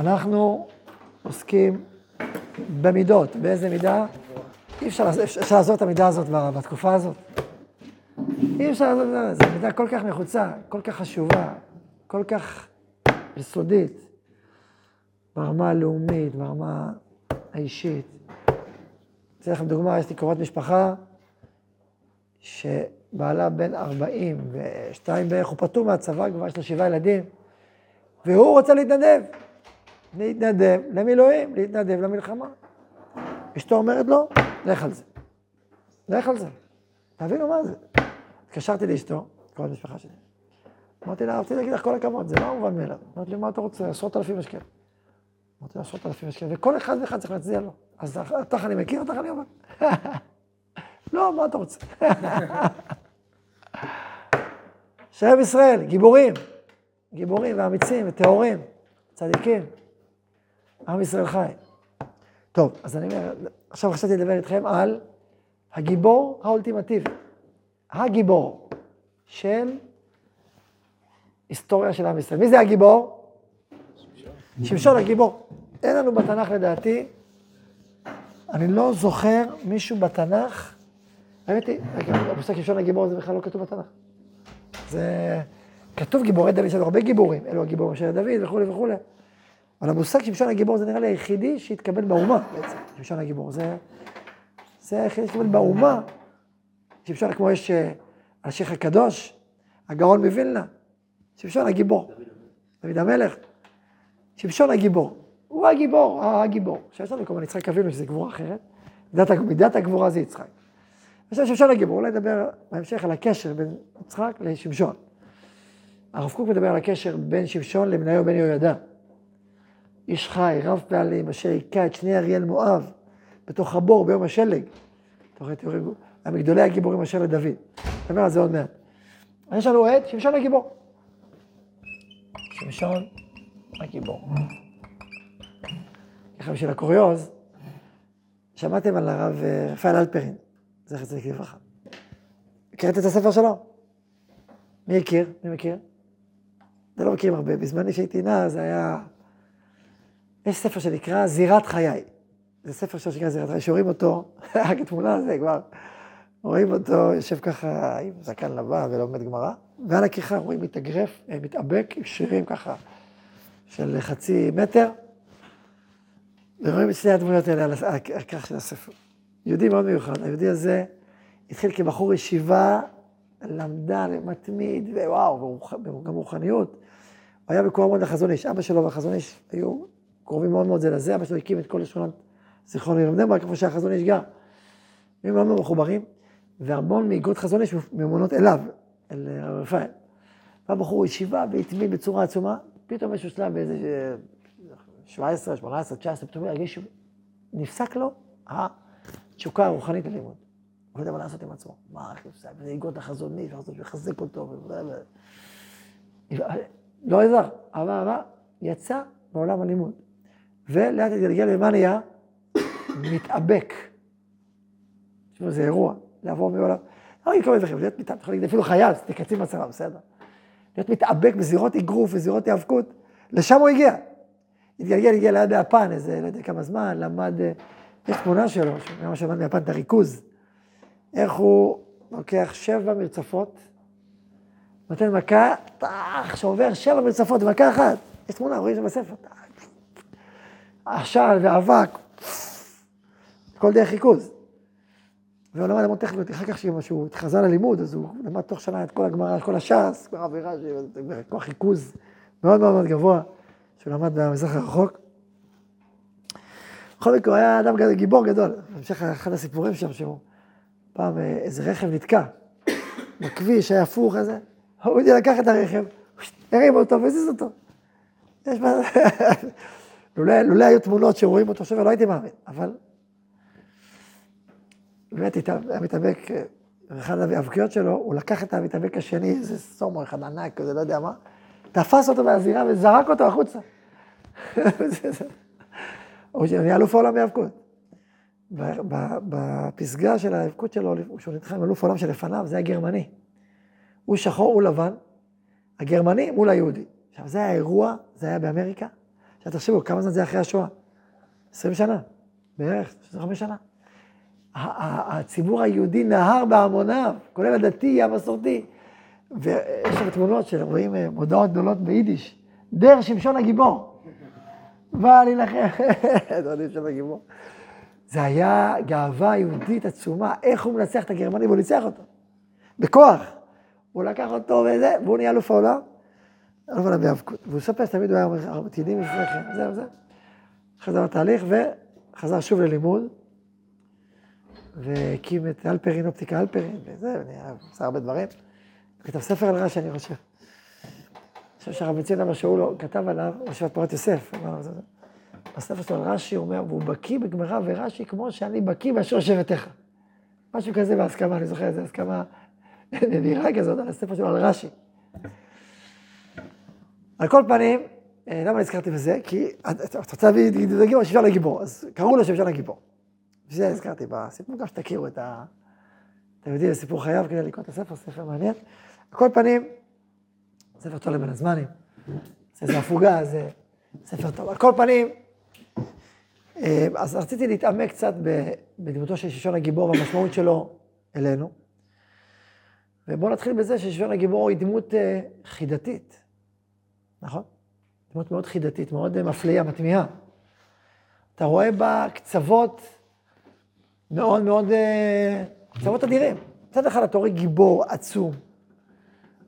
אנחנו עוסקים במידות. באיזה מידה? אי אפשר, אפשר לעשות את המידה הזאת בתקופה הזאת. אי אפשר לעשות את זה. זו מידה כל כך נחוצה, כל כך חשובה, כל כך יסודית, ברמה הלאומית, ברמה האישית. אתן לכם דוגמה, יש לי קרובת משפחה, שבעלה בן 42 בערך, הוא פטור מהצבא, כבר יש לו שבעה ילדים, והוא רוצה להתנדב. להתנדב למילואים, להתנדב למלחמה. אשתו אומרת לו, לך על זה. לך על זה. תבינו מה זה. התקשרתי לאשתו, קרובת משפחה שלי. אמרתי לה, רציתי להגיד לך כל הכבוד, זה לא מובן מאליו. אמרתי לי, מה אתה רוצה? עשרות אלפים השקל. אמרתי לה, עשרות אלפים השקל, וכל אחד ואחד צריך להצדיע לו. אז אותך אני מכיר, אותך אני אומר. לא, מה אתה רוצה? שם ישראל, גיבורים, גיבורים ואמיצים וטהורים, צדיקים. עם ישראל חי. טוב, אז אני אומר, עכשיו חשבתי לדבר איתכם על הגיבור האולטימטיבי. הגיבור של היסטוריה של עם ישראל. מי זה הגיבור? שמשון הגיבור. אין לנו בתנ"ך לדעתי, אני לא זוכר מישהו בתנ"ך, האמת היא, רגע, המושג שמשון הגיבור זה בכלל לא כתוב בתנ"ך. זה כתוב גיבורי דוד, יש לנו הרבה גיבורים, אלו הגיבורים של דוד וכולי וכולי. אבל המושג שמשון הגיבור זה נראה לי היחידי שהתקבל באומה בעצם, שמשון הגיבור. זה, זה היחידי שהתקבל באומה. שמשון, כמו יש אה, השייח הקדוש, הגאון מווילנה, שמשון הגיבור, דוד המלך, שמשון הגיבור, הוא הגיבור, הגיבור. שיש לנו כמובן יצחק אבינו, שזה גבורה אחרת, מידת, הגבורה זה יצחק. עכשיו שמשון הגיבור, אולי נדבר בהמשך על הקשר בין יצחק לשמשון. הרב קוק מדבר על הקשר בין שמשון למנהיו בן יהוידע. איש חי, רב פעלים, אשר היכה את שני אריאל מואב בתוך הבור ביום השלג. היה מגדולי הגיבורים אשר לדוד. נדבר על זה עוד מעט. יש לנו עד, שמשון הגיבור. שמשון הגיבור. ככה בשביל הקוריוז, שמעתם על הרב אה, רפאל אלפרין, זכר צדיק לברכה. מכירת את הספר שלו? מי הכיר? מי מכיר? זה לא מכירים הרבה. בזמני שהייתי נער זה היה... יש ספר שנקרא זירת חיי. זה ספר שנקרא זירת חיי, שרואים אותו, רק התמונה זה כבר, רואים אותו יושב ככה עם זקן לבן ולומד גמרא, ועל הכיכה רואים מתאגרף, אה, מתאבק עם שרירים ככה של חצי מטר, ורואים את שני הדמויות האלה על הכרך של הספר. יהודי מאוד מיוחד, היהודי הזה התחיל כבחור ישיבה, למדה, מתמיד, ווואו, גם רוחניות. הוא היה בקור המון לחזון איש, אבא שלו והחזון איש היו קרובים מאוד מאוד זה לזה, אבא שלו הקים את כל שכונת זיכרון עיר בני ברק, איפה שהחזון איש גר. הם מאוד מאוד מחוברים, והמון מאיגרות חזון איש ממונות אליו, אל הרב רפאל. והבחור ישיבה והתמיד בצורה עצומה, פתאום איזשהו שלב באיזה 17, 18, 19, פתאום הרגיש שנפסק לו התשוקה הרוחנית ללימוד. הוא לא יודע מה לעשות עם עצמו. מה, איך נפסק? וזה איגרות החזון איש, לחזק אותו, לא עזר, עבר, עבר, יצא בעולם הלימוד. ולאט התגלגל ומה נהיה? מתאבק. תשמעו, זה אירוע, לעבור מעולם. לא אגיד כמה דברים, להיות מתאבק, אפילו חייל, זה קצין בצבא, בסדר. להיות מתאבק בזירות אגרוף וזירות היאבקות, לשם הוא הגיע. התגלגל, הגיע ליד היפן איזה, לא יודע כמה זמן, למד, אה, יש תמונה שלו, גם שלמד מיפן את הריכוז. איך הוא לוקח שבע מרצפות, נותן מכה, טח, שעובר שבע מרצפות, מכה אחת. יש תמונה, רואים את זה בספר. עשן ואבק, כל דרך ריכוז. והוא למד המון טכניות, אחר כך כשהוא התחזר ללימוד, אז הוא למד תוך שנה את כל הגמרא, את כל הש"ס, כבר עבירה, כוח ריכוז מאוד מאוד מאוד גבוה, שהוא למד במזרח הרחוק. בכל מקרה, הוא היה אדם גיבור גדול. בהמשך אחד הסיפורים שם, שהוא פעם אה, איזה רכב נתקע בכביש, היה הפוך כזה, הוא לקח את הרכב, הרים אותו והזיז אותו. יש מה... לולא היו תמונות שרואים אותו שווה, לא הייתי מאמין, אבל באמת היה מתאבק, אחד ההיאבקויות שלו, הוא לקח את המתאבק השני, איזה סומו אחד ענק כזה, לא יודע מה, תפס אותו מהזירה וזרק אותו החוצה. הוא נהיה אלוף העולם בהיאבקות. בפסגה של ההיאבקות שלו, כשהוא נתחם עם אלוף העולם שלפניו, זה היה גרמני. הוא שחור, הוא לבן, הגרמני מול היהודי. עכשיו, זה היה אירוע, זה היה באמריקה, עכשיו תחשבו, כמה זמן זה אחרי השואה? 20 שנה, בערך, 25 שנה. הציבור היהודי נהר בהמוניו, כולל הדתי, המסורתי. ויש שם תמונות שרואים אה, מודעות גדולות ביידיש, דר שמשון הגיבור. בא להילחם, זה שמשון הגיבור. זה היה גאווה יהודית עצומה, איך הוא מנצח את הגרמנים, והוא ניצח אותו. בכוח. הוא לקח אותו וזה, והוא נהיה אלוף העולם. אלוף העולם בהיאבקות. והוא סופר שתמיד הוא היה אומר, תדעי לפני כן, זהו, זהו. חזר לתהליך וחזר שוב ללימוד. והקים את אלפרין, אופטיקה אלפרין, וזה, עשה הרבה דברים. כתב ספר על רש"י, אני חושב. אני חושב שהרב מציון אמר שהוא לא, כתב עליו, ישיבת פורת יוסף, בספר שלו על רש"י, הוא אומר, והוא בקיא בגמרא ורש"י כמו שאני בקיא באשר שבטיך. משהו כזה בהסכמה, אני זוכר איזה הסכמה נדירה כזאת על הספר שלו על רש"י. על כל פנים, אה, למה נזכרתי בזה? כי את רוצה להביא גיבור, שמשון לגיבור, אז קראו לו שמשון לגיבור. וזה הזכרתי בסיפור, גם שתכירו את ה... אתם יודעים, סיפור חייו כדי לקרוא את הספר, ספר מעניין. על כל פנים, ספר טוב לבין הזמנים. זה הפוגה, זה ספר טוב. על כל פנים, אה, אז רציתי להתעמק קצת בדמותו של ששון הגיבור והמשמעות שלו אלינו. ובואו נתחיל בזה שששון הגיבור היא דמות אה, חידתית, נכון? דמות מאוד חידתית, מאוד אה, מפליאה, מטמיעה. אתה רואה בה קצוות מאוד מאוד, קצוות אדירים. מצד אחד אתה רואה גיבור עצום,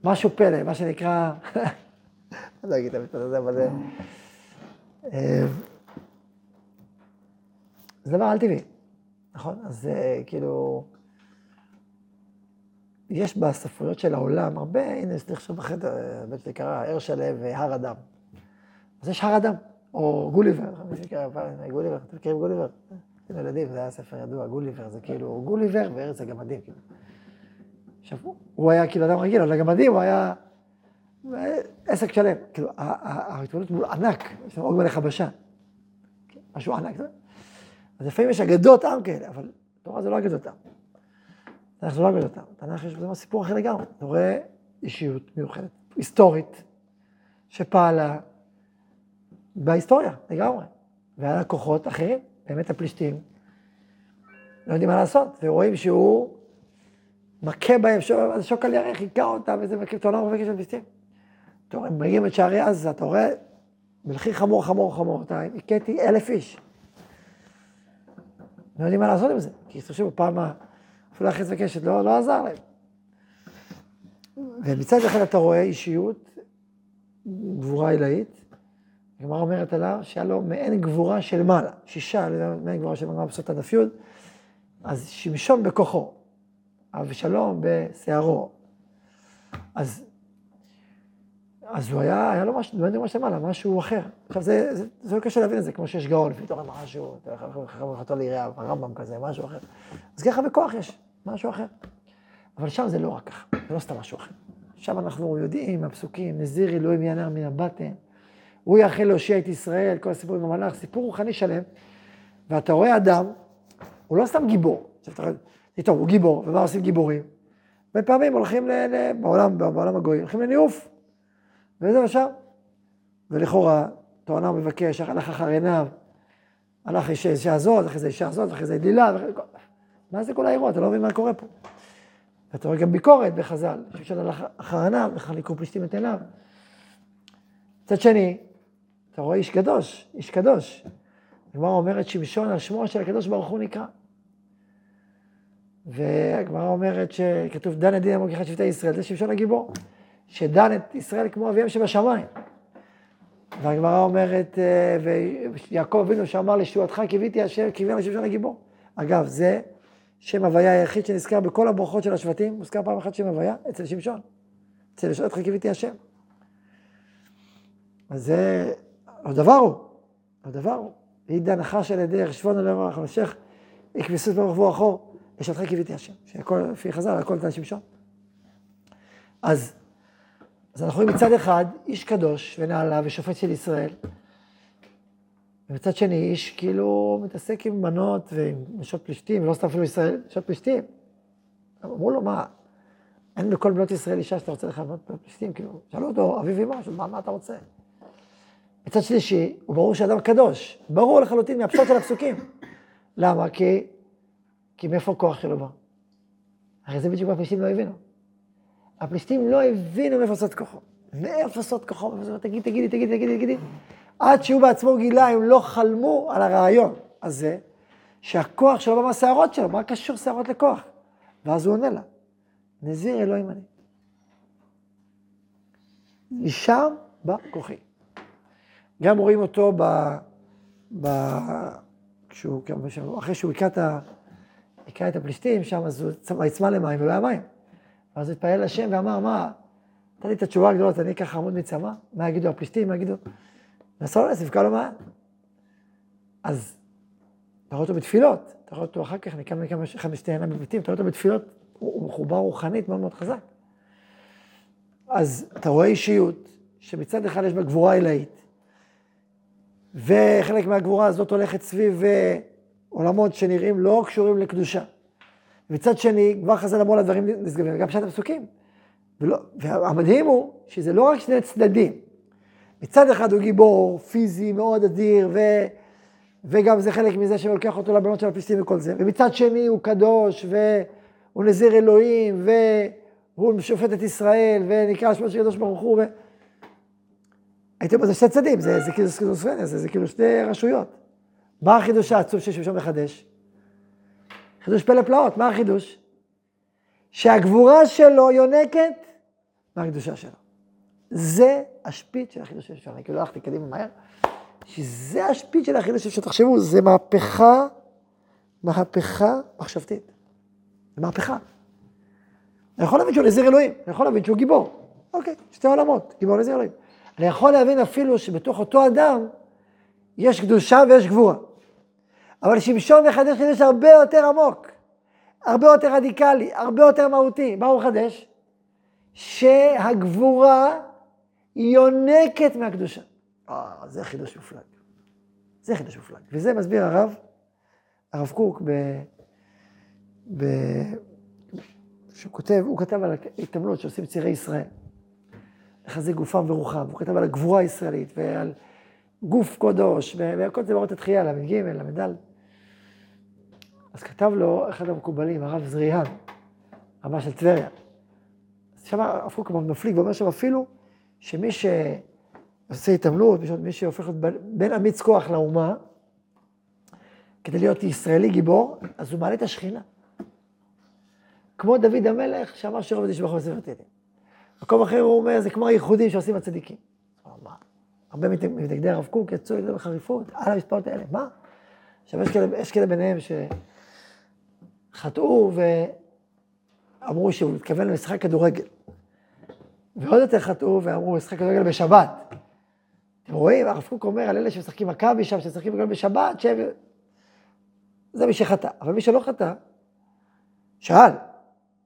משהו פלא, מה שנקרא, אני לא אגיד את המשפט הזה, אבל זה... זה דבר על טבעי, נכון? אז זה כאילו... יש בספרויות של העולם הרבה, הנה, לי עכשיו בחדר, הבן שלי קרא, ער שלו והר אדם. אז יש הר אדם, או גוליבר, מי שקרא פעם, גוליבר, אתם מכירים גוליבר? כן, ילדים, זה היה ספר ידוע, גוליבר, זה כאילו גוליבר וארץ הגמדים, כאילו. עכשיו, הוא היה כאילו אדם רגיל, אבל הגמדים הוא היה עסק שלם. כאילו, ההתמודדות מול ענק, יש לנו עוג מלך הבשה. משהו ענק. אז לפעמים יש אגדות עם כאלה, אבל תורה זה לא אגדות עם. תנ"ך זה לא אגדות עם. תנ"ך יש בזה סיפור אחר לגמרי. אתה רואה אישיות מיוחדת, היסטורית, שפעלה בהיסטוריה לגמרי. והיה לה כוחות אחרים, באמת הפלישתים, לא יודעים מה לעשות, ורואים שהוא מכה בהם, שוק על ירך, היכה אותם, וזה מכה את העולם ובקש של פלישתים. אתה רואה, מגיעים את שערי עזה, אתה רואה, מלכי חמור חמור חמורתיים, הכיתי אלף איש. לא יודעים מה לעשות עם זה. כי תחשבו, פעם אפילו החץ וקשת לא, לא עזר להם. ומצד אחד אתה רואה אישיות, גבורה עילאית, הגמרא אומרת עליו שהיה לו מעין גבורה של מעלה, שישה, מעין גבורה של מעלה בסוף הדף אז שמשון בכוחו, אבשלום בשערו. אז אז הוא היה, היה לו משהו, יודע מה למעלה, משהו אחר. עכשיו, זה, זה, זה לא קשה להבין את זה, כמו שיש גאון, תורם משהו, וחתול ליראה, הרמב"ם כזה, משהו אחר. אז ככה בכוח יש, משהו אחר. אבל שם זה לא רק ככה, זה לא סתם משהו אחר. שם אנחנו יודעים, מהפסוקים, נזיר אלוהים ינר מן הבטן, הוא יאחל להושיע את ישראל, כל הסיפור עם המלאך, סיפור רוחני שלם, ואתה רואה אדם, הוא לא סתם גיבור. עכשיו אתה רואה, טוב, הוא גיבור, ומה עושים גיבורים? הרבה פעמים הולכים בעולם, בעולם הגוי, הולכים לניאוף. וזה ושם. ולכאורה, תואנה מבקש, הלך אחר עיניו, הלך אישה הזאת, אחרי זה אישה הזאת, אחרי זה דלילה, מה זה כל האירוע? אתה לא מבין מה קורה פה. ואתה רואה גם ביקורת בחז"ל, שמשון הלך אחר עיניו, לקרוא פלישתים את עיניו. מצד שני, אתה רואה איש קדוש, איש קדוש. הגמרא אומרת שמשון על שמו של הקדוש ברוך הוא נקרא. והגמרא אומרת שכתוב דן את דין המוגיחת שבטי ישראל, זה שמשון הגיבור. שדן את ישראל כמו אביהם שבשמיים. והגמרא אומרת, אה, ויעקב אבינו שאמר לשועתך קיוויתי אשר קיווינו לשם של הגיבור. אגב, זה שם הוויה היחיד שנזכר בכל הברכות של השבטים, מוזכר פעם אחת שם הוויה, אצל שמשון. אצל לשועתך קיוויתי השם. אז זה, הדבר הוא, הדבר הוא. עידן נחש על ידי ישבון על הרוח, המשך, יקבסות ברוך הוא אחור, לשעתך קיוויתי השם. שהכל, לפי חז"ל, הכל נתן שמשון. אז אז אנחנו רואים מצד אחד איש קדוש ונעלה ושופט של ישראל, ומצד שני איש כאילו מתעסק עם מנות ועם נשות פלישתים, לא סתם אפילו ישראל, נשות פלישתים. אמרו לו, מה, אין בכל בנות ישראל אישה שאתה רוצה לך בנות פלישתים, כאילו, שאלו אותו, אביב אמא, מה, מה אתה רוצה? מצד שלישי, הוא ברור שאדם קדוש. ברור לחלוטין מהפשוט של הפסוקים. למה? כי, כי מאיפה הכוח שלו בא? הרי זה בדיוק מה הפלישתים לא הבינו. הפלישתים לא הבינו מאיפה סוד כוחו. מאיפה סוד כוחו? תגיד, תגידי, תגידי, תגידי, תגידי. עד שהוא בעצמו גילה, הם לא חלמו על הרעיון הזה, שהכוח שלו בא מהשערות שלו, מה קשור שערות לכוח? ואז הוא עונה לה, נזיר אלוהים אני. משם בא כוחי. גם רואים אותו ב... ב... כשהוא, אחרי שהוא היכה את, ה... את הפלישתים, שם אז הוא יצמא למים ולא היה מים. ואז הוא התפלל לשם ואמר, מה, נתן לי את התשובה הגדולה, אני ככה עמוד מצמא, מה יגידו הפלישתים, מה יגידו? נסע לו לספקה לו מים. אז אתה רואה אותו בתפילות, אתה רואה אותו אחר כך, נקם מכמה אחד משתי עיניים בביתים, אתה רואה אותו בתפילות, הוא מחובר רוחנית מאוד מאוד חזק. אז אתה רואה אישיות שמצד אחד יש בה גבורה עילאית, וחלק מהגבורה הזאת הולכת סביב אה, עולמות שנראים לא קשורים לקדושה. מצד שני, כבר חז"ל אמרו לדברים נשגבים, גם פשט הפסוקים. והמדהים הוא שזה לא רק שני צדדים. מצד אחד הוא גיבור פיזי מאוד אדיר, ו, וגם זה חלק מזה שלוקח אותו לבנות של הפליסטים וכל זה. ומצד שני הוא קדוש, והוא נזיר אלוהים, והוא שופט את ישראל, ונקרא שמו של קדוש ברוך הוא. ו... הייתי אומר, זה שני צדדים, זה, כאילו סכיזופרניה, זה, כאילו שתי רשויות. מה החידוש העצוב ששמשון מחדש? חידוש פלא פלאות, מה החידוש? שהגבורה שלו יונקת מהקדושה שלו. זה השפיץ של החידוש של. אני כאילו הלכתי קדימה מהר, שזה השפיץ של החידוש של. תחשבו, זה מהפכה, מהפכה מחשבתית. זה מהפכה. אני יכול להבין שהוא נזיר אלוהים, אני יכול להבין שהוא גיבור. אוקיי, שתי עולמות, גיבור נזיר אלוהים. אני יכול להבין אפילו שבתוך אותו אדם יש קדושה ויש גבורה. אבל שמשון מחדש חידוש הרבה יותר עמוק, הרבה יותר רדיקלי, הרבה יותר מהותי. מה הוא מחדש? שהגבורה יונקת מהקדושה. אה, זה חידוש מופלג. זה חידוש מופלג. וזה מסביר הרב, הרב קוק, ב... ב... שהוא כותב, הוא כתב על ההתעמלות שעושים צירי ישראל. לחזק גופם ורוחם. הוא כתב על הגבורה הישראלית ועל גוף קודש, וכל זה באות התחייה, ל"ג, ל"ד. אז כתב לו אחד המקובלים, הרב זריהן, רבה של טבריה. אז שם הרב קוק מפליג ואומר שם אפילו שמי שעושה התעמלות, מי שהופך להיות בין אמיץ כוח לאומה, כדי להיות ישראלי גיבור, אז הוא מעלה את השכינה. כמו דוד המלך, שאמר שרוב תשבחו בספר תהילים. מקום אחר הוא אומר, זה כמו הייחודים שעושים הצדיקים. הרבה מתנגדי הרב קוק יצאו את זה בחריפות, על המספרות האלה, מה? עכשיו, יש כאלה, ביניהם שחטאו ואמרו שהוא התכוון למשחק כדורגל. ועוד יותר חטאו ואמרו, משחק כדורגל בשבת. אתם רואים, הרב קוק אומר על אלה שמשחקים מכבי שם, שמשחקים כדורגל בשבת, שהם... זה מי שחטא. אבל מי שלא חטא, שאל,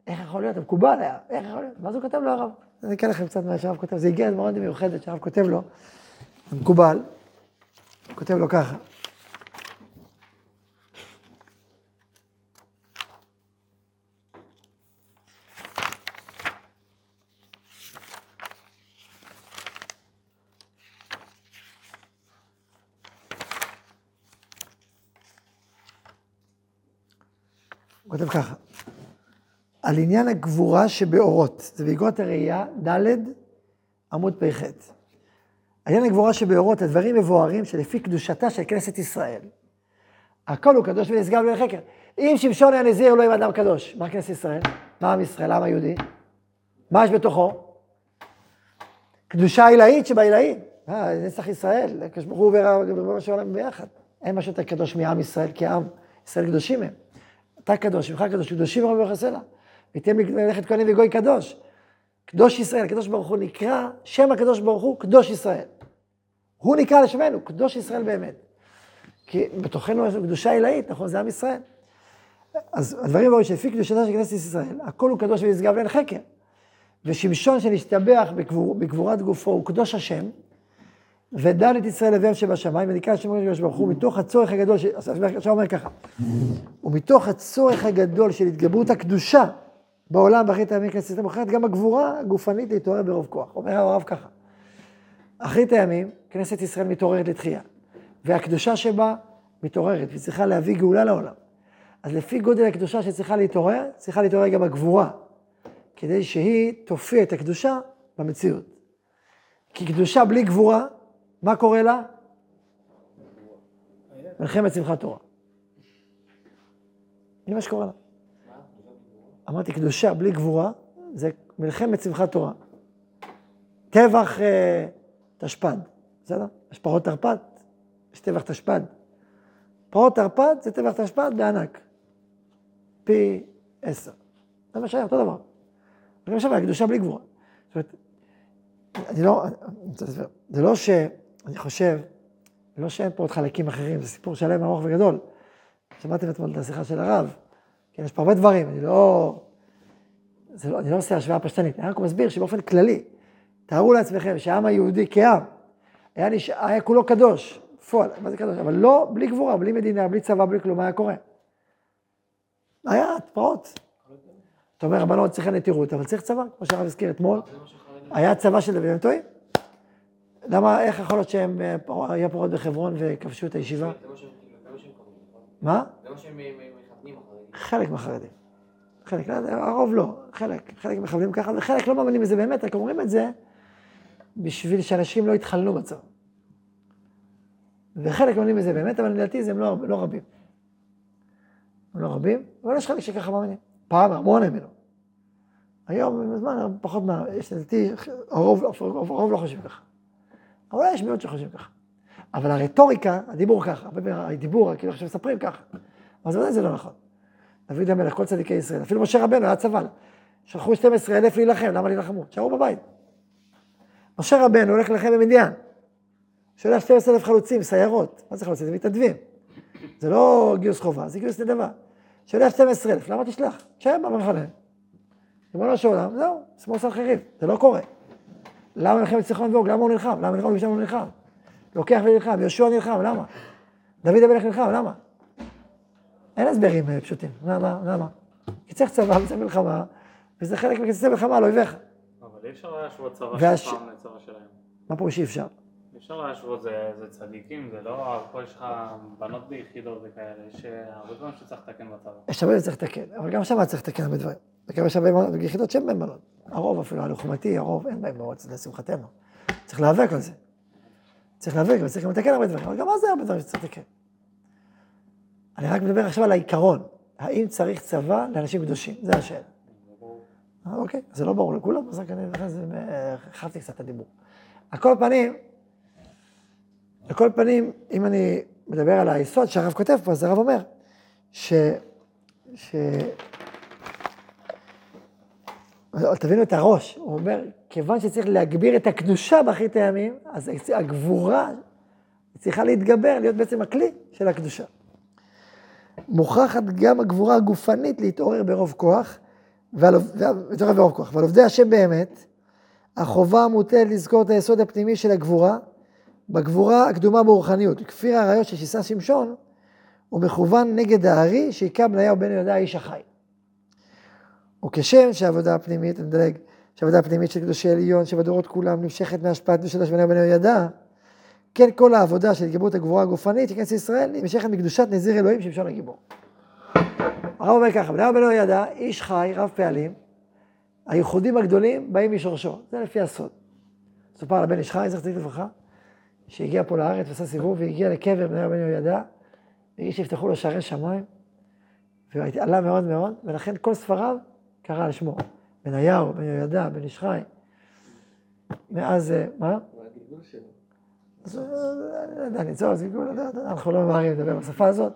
איך יכול להיות? המקובל היה, איך יכול להיות? ואז הוא כתב לו הרב. אני אקרא לכם קצת מה שהרב כותב, זה הגיע מאוד מיוחדת שהרב כותב לו, זה מקובל, הוא כותב לו ככה. הוא כותב ככה. על עניין הגבורה שבאורות, זה באגרות הראייה, ד' עמוד פ"ח. עניין הגבורה שבאורות, הדברים מבוארים שלפי קדושתה של כנסת ישראל. הכל הוא קדוש ונשגב בלי חקר. אם שמשון היה נזיר, לא עם אדם קדוש. מה כנסת ישראל? מה עם ישראל? העם היהודי? מה יש בתוכו? קדושה עילאית שבעילאים. אה, נצח ישראל, הקדוש ברוך הוא וריבונו של עולם ביחד. אין משהו יותר קדוש מעם ישראל, כי עם ישראל קדושים הם. אתה קדוש, ממך קדוש, קדושים רבי וחסלה. ותהיה מלאכת כהנים וגוי קדוש. קדוש ישראל, הקדוש ברוך הוא נקרא, שם הקדוש ברוך הוא קדוש ישראל. הוא נקרא לשמנו, קדוש ישראל באמת. כי בתוכנו יש קדושה עילאית, נכון? זה עם ישראל. אז הדברים האלה שלפי קדושתה של כנסת ישראל, הכל הוא קדוש ונשגב לאין חקר. ושמשון שנשתבח בגבור, בגבורת גופו הוא קדוש השם, ודן את ישראל אביהם שבשמיים, ונקרא השם הקדוש ברוך הוא, מתוך הצורך הגדול, עכשיו אומר ככה, ומתוך הצורך הגדול של התגברות הקדושה בעולם באחרית הימים כנסת ישראל, מוכרת גם הגבורה הגופנית להתעורר ברוב כוח. אומר הרב ככה, אחרית הימים, כנסת ישראל מתעוררת לתחייה, והקדושה שבה מתעוררת, והיא צריכה להביא גאולה לעולם. אז לפי גודל הקדושה שצריכה להתעורר, צריכה להתעורר גם הגבורה, כדי שהיא תופיע את הקדושה במציאות. כי קדושה בלי גבורה, מה קורה לה? מלחמת שמחת תורה. זה מה שקורה לה. אמרתי, קדושה בלי גבורה, זה מלחמת שמחת תורה. טבח אה, תשפ"ד, בסדר? יש פרות תרפ"ט, יש טבח תשפ"ד. פרות תרפ"ט זה טבח תשפ"ד בענק. פי עשר. זה מה שהיה, אותו דבר. גם שם היה קדושה בלי גבורה. זאת אומרת, אני לא, זה לא ש... אני חושב, לא שאין פה עוד חלקים אחרים, זה סיפור שלם ארוך וגדול. שמעתם אתמול את השיחה של הרב. כן, יש פה הרבה דברים, אני לא... לא אני לא עושה השוואה פשטנית, אני רק מסביר שבאופן כללי, תארו לעצמכם שהעם היהודי כעם, היה, נש... היה כולו קדוש, בפועל, מה זה קדוש? אבל לא בלי גבורה, בלי מדינה, בלי צבא, בלי כלום, מה היה קורה? היה התפרעות. אתה אומר, הבנות צריכה נטירות, אבל צריך צבא, כמו שהרב הזכיר אתמול. היה צבא של דוד, הם טועים? למה, איך יכול להיות שהם, אה, היה פורעות בחברון וכבשו את הישיבה? מה? זה מה שהם מכוונים החרדים. חלק מהחרדים. חלק, הרוב לא, חלק, חלק מכוונים ככה, וחלק לא מאמינים בזה באמת, רק אומרים את זה בשביל שאנשים לא יתחלנו בצבא. וחלק מאמינים בזה באמת, אבל לדעתי זה הם לא, לא רבים. הם לא רבים, אבל יש חלק שככה מאמינים. פעם המון האמינו. היום, עם הזמן, פחות מה... יש לדעתי, הרוב, הרוב לא חושבים ככה. אבל יש מיעוט שחושבים ככה. אבל הרטוריקה, הדיבור ככה, הדיבור, כאילו עכשיו מספרים ככה. אז ודאי זה לא נכון. דוד המלך, כל צדיקי ישראל, אפילו משה רבנו היה צבל. שלחו 12 אלף להילחם, למה להילחמו? תשארו בבית. משה רבנו הולך להילחם במדיין. שולח 12 אלף חלוצים, סיירות. מה זה חלוצים? זה מתנדבים. זה לא גיוס חובה, זה גיוס נדבה. שולח 12 אלף, למה תשלח? תשאר במחנה. ריבונו של עולם, זהו, שמאל סנחריב, זה לא קורה. למה מלחמת סיחון ואוג? למה הוא נלחם? למה נלחם ושם הוא נלחם? לוקח ונלחם, יהושע נלחם, למה? דוד המלך נלחם, למה? אין הסברים אה, פשוטים, למה? למה? כי צריך צבא וצריך מלחמה, וזה חלק מכסי מלחמה על אויביך. אבל אי אפשר להשוות צבא של פעם לצבא שלהם. מה פירוש אי אפשר? אפשר להשוות, זה, זה צדיקים, זה לא, פה יש לך בנות ביחידות וכאלה, יש הרבה דברים שצריך לתקן בצבא. יש הרבה דברים שצריך לתקן, אבל גם שם צריך לתקן הרבה דברים. וגם יש הרבה יחידות שאין בהן בנות. הרוב אפילו הלוחמתי, הרוב אין בהן בנות, לשמחתנו. צריך להיאבק על זה. צריך להיאבק, וצריך גם לתקן הרבה דברים, אבל גם אז זה הרבה דברים שצריך לתקן. אני רק מדבר עכשיו על העיקרון, האם צריך צבא לאנשים קדושים? זה השאלה. אוקיי, זה לא ברור לכולם, אז רק אני הרחבתי קצת את הדיבור. על כל פנים, על כל פנים, אם אני מדבר על היסוד שהרב כותב פה, אז הרב אומר ש... ש... תבינו את הראש, הוא אומר, כיוון שצריך להגביר את הקדושה באחרית הימים, אז הגבורה צריכה להתגבר, להיות בעצם הכלי של הקדושה. מוכרחת גם הגבורה הגופנית להתעורר ברוב כוח, להתעורר ברוב כוח. ועל עובדי השם באמת, החובה המוטלת לזכור את היסוד הפנימי של הגבורה, בגבורה הקדומה ברוחניות. כפי הראיות של שיסה שמשון, הוא מכוון נגד הארי שהכה בניהו בן יהודה האיש החי. וכשם שהעבודה הפנימית, אני מדלג, שהעבודה הפנימית של קדושי עליון, שבדורות כולם נמשכת מהשפעת קדושת בניהו בן יהודה, כן כל העבודה של התגברות הגבורה הגופנית של ישראל נמשכת מקדושת נזיר אלוהים שמשון הגיבור. הרב אומר ככה, בניהו בן יהודה, איש חי, רב פעלים, הייחודים הגדולים באים משורשו, זה לפי הסוד. סופר על הבן איש חי, זכר צדיק לברכה, שהגיע פה לארץ ועשה סיבוב והגיע לקבר בניהו בן יהודה, והגיע שיפתחו לו שערי שמיים, ועלה מאוד מאוד, ולכן כל ספריו קרא על שמו. בניהו, בן יהודה, בן איש חי. מאז, מה? אז אני לא יודע, ניצור זיגול, אנחנו לא ממהרים לדבר בשפה הזאת.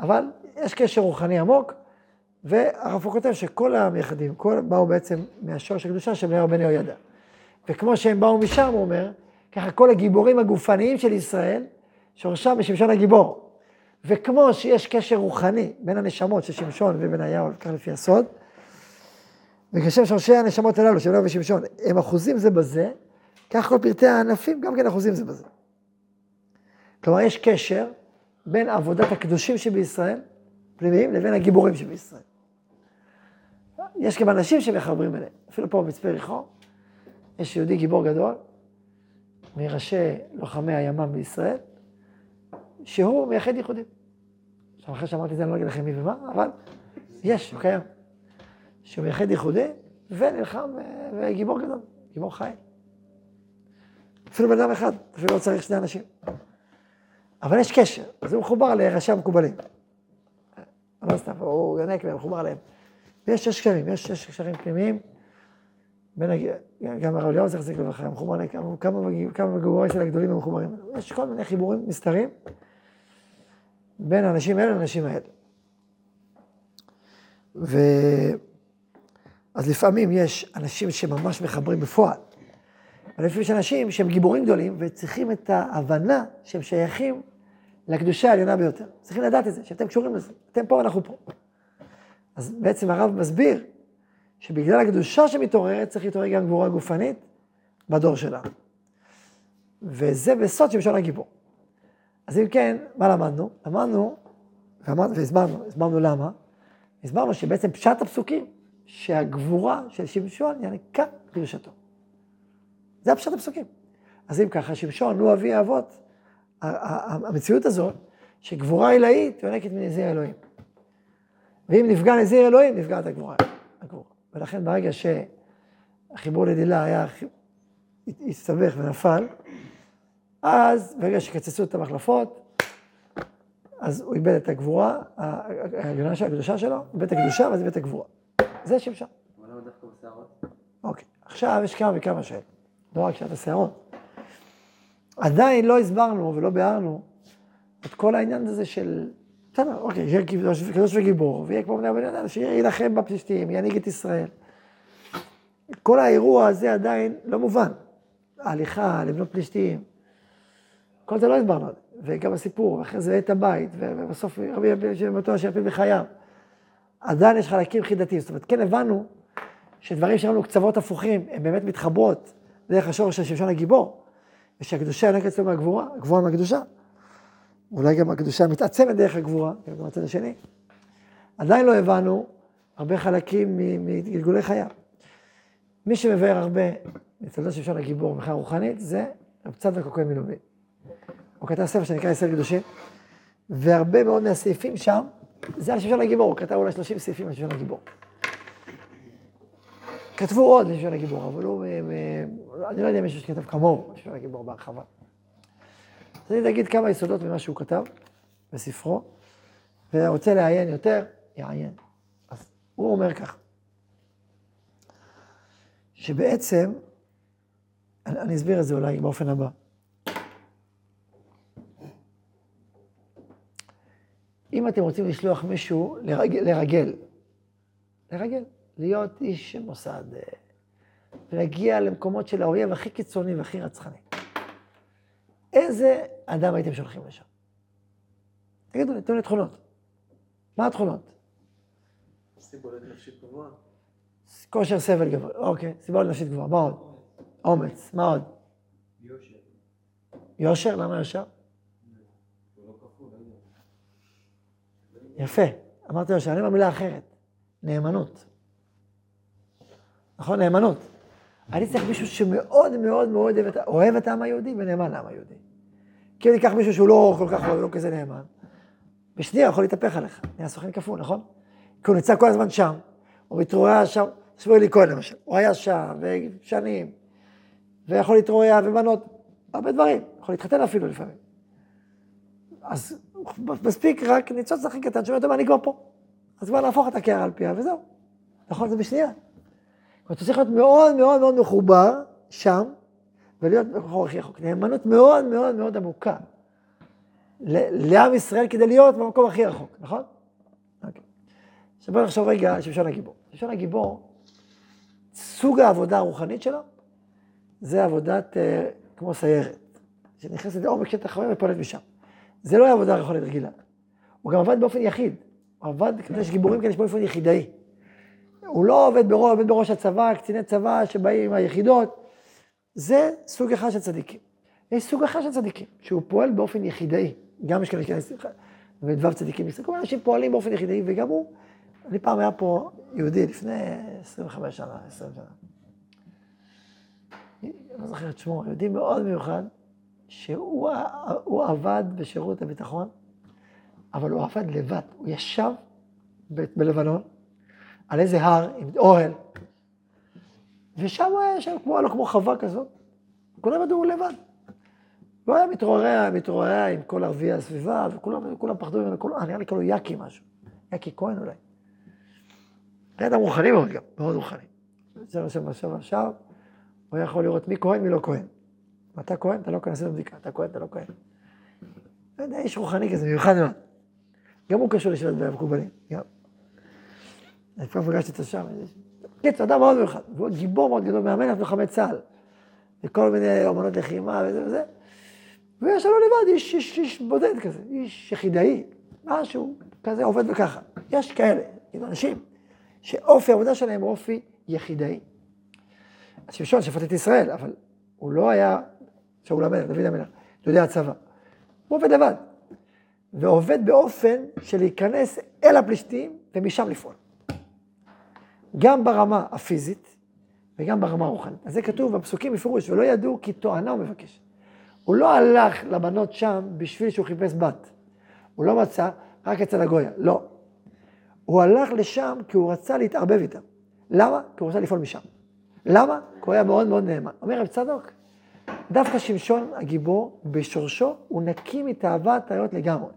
אבל יש קשר רוחני עמוק, והרב הוא כותב שכל המייחדים, כל באו בעצם מהשורש הקדושה של בניהו בן יהודה. וכמו שהם באו משם, הוא אומר, ככה כל הגיבורים הגופניים של ישראל, שורשם בשמשון הגיבור. וכמו שיש קשר רוחני בין הנשמות של שמשון ובניהו, כך לפי הסוד, וכשם שורשי הנשמות הללו, של בניהו ושמשון, הם אחוזים זה בזה, כך כל פרטי הענפים גם כן אחוזים זה בזה. כלומר, יש קשר בין עבודת הקדושים שבישראל, פנימיים, לבין הגיבורים שבישראל. יש גם אנשים שמחברים אליהם, אפילו פה במצפה ריחו, יש יהודי גיבור גדול, מראשי לוחמי הימ"מ בישראל, שהוא מייחד ייחודים. עכשיו, אחרי שאמרתי את זה, אני לא אגיד לכם מי ומה, אבל יש, הוא קיים. שהוא מייחד ייחודי, ונלחם, אה, וגיבור גדול, גיבור חי. אפילו בן אדם אחד, אפילו לא צריך שני אנשים. אבל יש קשר, אז הוא מחובר לראשי המקובלים. לא סתם, הוא יונק והם מחובר אליהם. ויש שש קשרים, יש שש קשרים פנימיים. בין, גם הרב זכר צדיק לברכה, מחובר לכמה כמה מגורים של הגדולים הם מחוברים. יש כל מיני חיבורים נסתרים בין האנשים האלה לאנשים האלה. ו... אז לפעמים יש אנשים שממש מחברים בפועל, אבל לפעמים יש אנשים שהם גיבורים גדולים וצריכים את ההבנה שהם שייכים לקדושה העליונה ביותר. צריכים לדעת את זה, שאתם קשורים לזה, אתם פה, אנחנו פה. אז בעצם הרב מסביר שבגלל הקדושה שמתעוררת, צריך להתעורר גם גבורה גופנית בדור שלנו. וזה בסוד שמשון הגיבור. אז אם כן, מה למדנו? למדנו, והסברנו, הסברנו למה, הסברנו שבעצם פשט הפסוקים, שהגבורה של שמשון ינקה קדושתו. זה הפשט הפסוקים. אז אם ככה, שמשון הוא אבי האבות, המציאות הזאת, שגבורה עילאית יונקת מנזיר אלוהים. ואם נפגע נזיר אלוהים, נפגעת הגבורה. הגבורה. ולכן ברגע שהחיבור לדילה היה, הסתבך ונפל, אז ברגע שקצצו את המחלפות, אז הוא איבד את הגבורה, הקדושה שלו, איבד את הקדושה, ואז איבד את הגבורה. זה שמשון. אבל למה דווקא בשערות? אוקיי, עכשיו יש כמה וכמה שאלות, לא רק שאלת השערות. עדיין לא הסברנו ולא ביארנו את כל העניין הזה של, בסדר, אוקיי, יהיה קדוש וגיבור, ויהיה כמו בני הבן אדם, שיילחם בפלישתים, ינהיג את ישראל. כל האירוע הזה עדיין לא מובן. ההליכה, לבנות פלישתים, כל זה לא הסברנו, וגם הסיפור, ואחרי זה את הבית, ובסוף רבי יפיל שיפיל בחייו. עדיין יש חלקים חידתיים, זאת אומרת, כן הבנו שדברים שהיו לנו קצוות הפוכים, הן באמת מתחברות דרך השורש של שמשון הגיבור. ושהקדושה יונקת אצלו מהגבורה, הגבורה מהקדושה. אולי גם הקדושה מתעצמת דרך הגבורה, גם מהצד השני. עדיין לא הבנו הרבה חלקים מגלגולי חייו. מי שמבאר הרבה מצדו של שמשון הגיבור מבחינה רוחנית, זה רב צדוק הכהן מלובין. הוא כתב ספר שנקרא ישראל קדושים, והרבה מאוד מהסעיפים שם, זה על שמשון הגיבור, הוא כתב אולי 30 סעיפים על שמשון הגיבור. כתבו עוד לשון הגיבור, אבל הוא, אה, אה, אני לא יודע אם מישהו שכתב כמוהו לשון הגיבור בהרחבה. אז אני אגיד כמה יסודות ממה שהוא כתב בספרו, ורוצה לעיין יותר, יעיין. אז הוא אומר כך, שבעצם, אני, אני אסביר את זה אולי באופן הבא. אם אתם רוצים לשלוח מישהו לרגל, לרגל, לרגל. להיות איש מוסד, אה, ולהגיע למקומות של האויב הכי קיצוני והכי רצחני. איזה אדם הייתם שולחים לשם? תגידו לי, תנו לי תכונות. מה התכונות? סיבולת נפשית גבוהה. כושר סבל גבוה, אוקיי, סיבולת נפשית גבוהה, מה עוד? אומץ, מה עוד? יושר. יושר? למה יושר? לא יפה, אמרתי יושר, אני במילה אחרת, נאמנות. נכון? נאמנות. אני צריך מישהו שמאוד מאוד מאוד אוהב את העם היהודי ונאמן לעם היהודי. כי אם ניקח מישהו שהוא לא כל כך אוהב, לא כזה נאמן, בשנייה יכול להתהפך עליך, נהיה סוכן כפול, נכון? כי הוא נמצא כל הזמן שם, הוא מתרועע שם, תסביר לי כהן למשל, הוא היה שם, ושנים, ויכול להתרועע ובנות, הרבה דברים, יכול להתחתן אפילו לפעמים. אז מספיק רק ניצוץ הכי קטן, שאומר, טוב, אני כבר פה. אז כבר להפוך את הקערה על פיה, וזהו. נכון, זה בשנייה. אתה צריך להיות מאוד מאוד מאוד מחובר שם, ולהיות במקום הכי רחוק. נאמנות מאוד מאוד מאוד עמוקה לעם ישראל כדי להיות במקום הכי רחוק, נכון? אוקיי. עכשיו בואו נחשוב רגע על שמשון הגיבור. שמשון הגיבור, סוג העבודה הרוחנית שלו, זה עבודת אה, כמו סיירת, שנכנסת לעומק שטח חיים ופועלת משם. זה לא עבודה רוחנית רגילה. הוא גם עבד באופן יחיד. הוא עבד, יש גיבורים כאלה שבאופן יחידאי. הוא לא עובד בראש, עובד בראש הצבא, קציני צבא שבאים עם היחידות. זה סוג אחד של צדיקים. יש סוג אחר של צדיקים, שהוא פועל באופן יחידאי. גם יש כאלה כאלה, ודבב צדיקים, כל אנשים פועלים באופן יחידאי, וגם הוא, אני פעם היה פה יהודי לפני 25 שנה, 20 שנה. אני לא זוכר את שמו, יהודי מאוד מיוחד, שהוא עבד בשירות הביטחון, אבל הוא עבד לבד. הוא ישב ב- בלבנון, על איזה הר עם אוהל, ושם הוא היה ישב, כמו, לו כמו חווה כזאת, כולם ידעו לבד. הוא היה מתרועע, מתרועע עם כל ערביי הסביבה, וכולם כולם פחדו ממנו, כולם, אה, נראה לי קראו יאקי משהו. יאקי כהן אולי. היה אדם רוחני מאוד גם, מאוד רוחני. יושב שם עכשיו עכשיו, הוא יכול לראות מי כהן, מי לא כהן. אתה כהן, אתה לא כהן, עשינו בדיקה, אתה כהן, אתה לא כהן. לא יודע, איש רוחני כזה, מיוחד מאוד. גם הוא קשור לשבט בין המקובלים, גם. אני פעם פגשתי אותו שם. קיצור, אדם מאוד מיוחד. והוא גיבור מאוד גדול, מאמן את לוחמי צה"ל. וכל מיני אומנות לחימה וזה וזה. ויש לנו לבד איש, איש, איש בודד כזה, איש יחידאי, משהו כזה עובד וככה. יש כאלה, כאילו אנשים, שאופי העבודה שלהם הוא אופי יחידאי. אז שמשון שפט את ישראל, אבל הוא לא היה שאול המלך, דוד המלך, דודי הצבא. הוא עובד לבד. ועובד באופן של להיכנס אל הפלישתים ומשם לפעול. גם ברמה הפיזית וגם ברמה הרוחנית. אז זה כתוב בפסוקים בפירוש, ולא ידעו כי תואנה הוא מבקש. הוא לא הלך לבנות שם בשביל שהוא חיפש בת. הוא לא מצא רק אצל הגויה, לא. הוא הלך לשם כי הוא רצה להתערבב איתם. למה? כי הוא רצה לפעול משם. למה? כי הוא היה מאוד מאוד נאמן. אומר רב צדוק, דווקא שמשון הגיבור, בשורשו, הוא נקי מתאוות האיות לגמרי.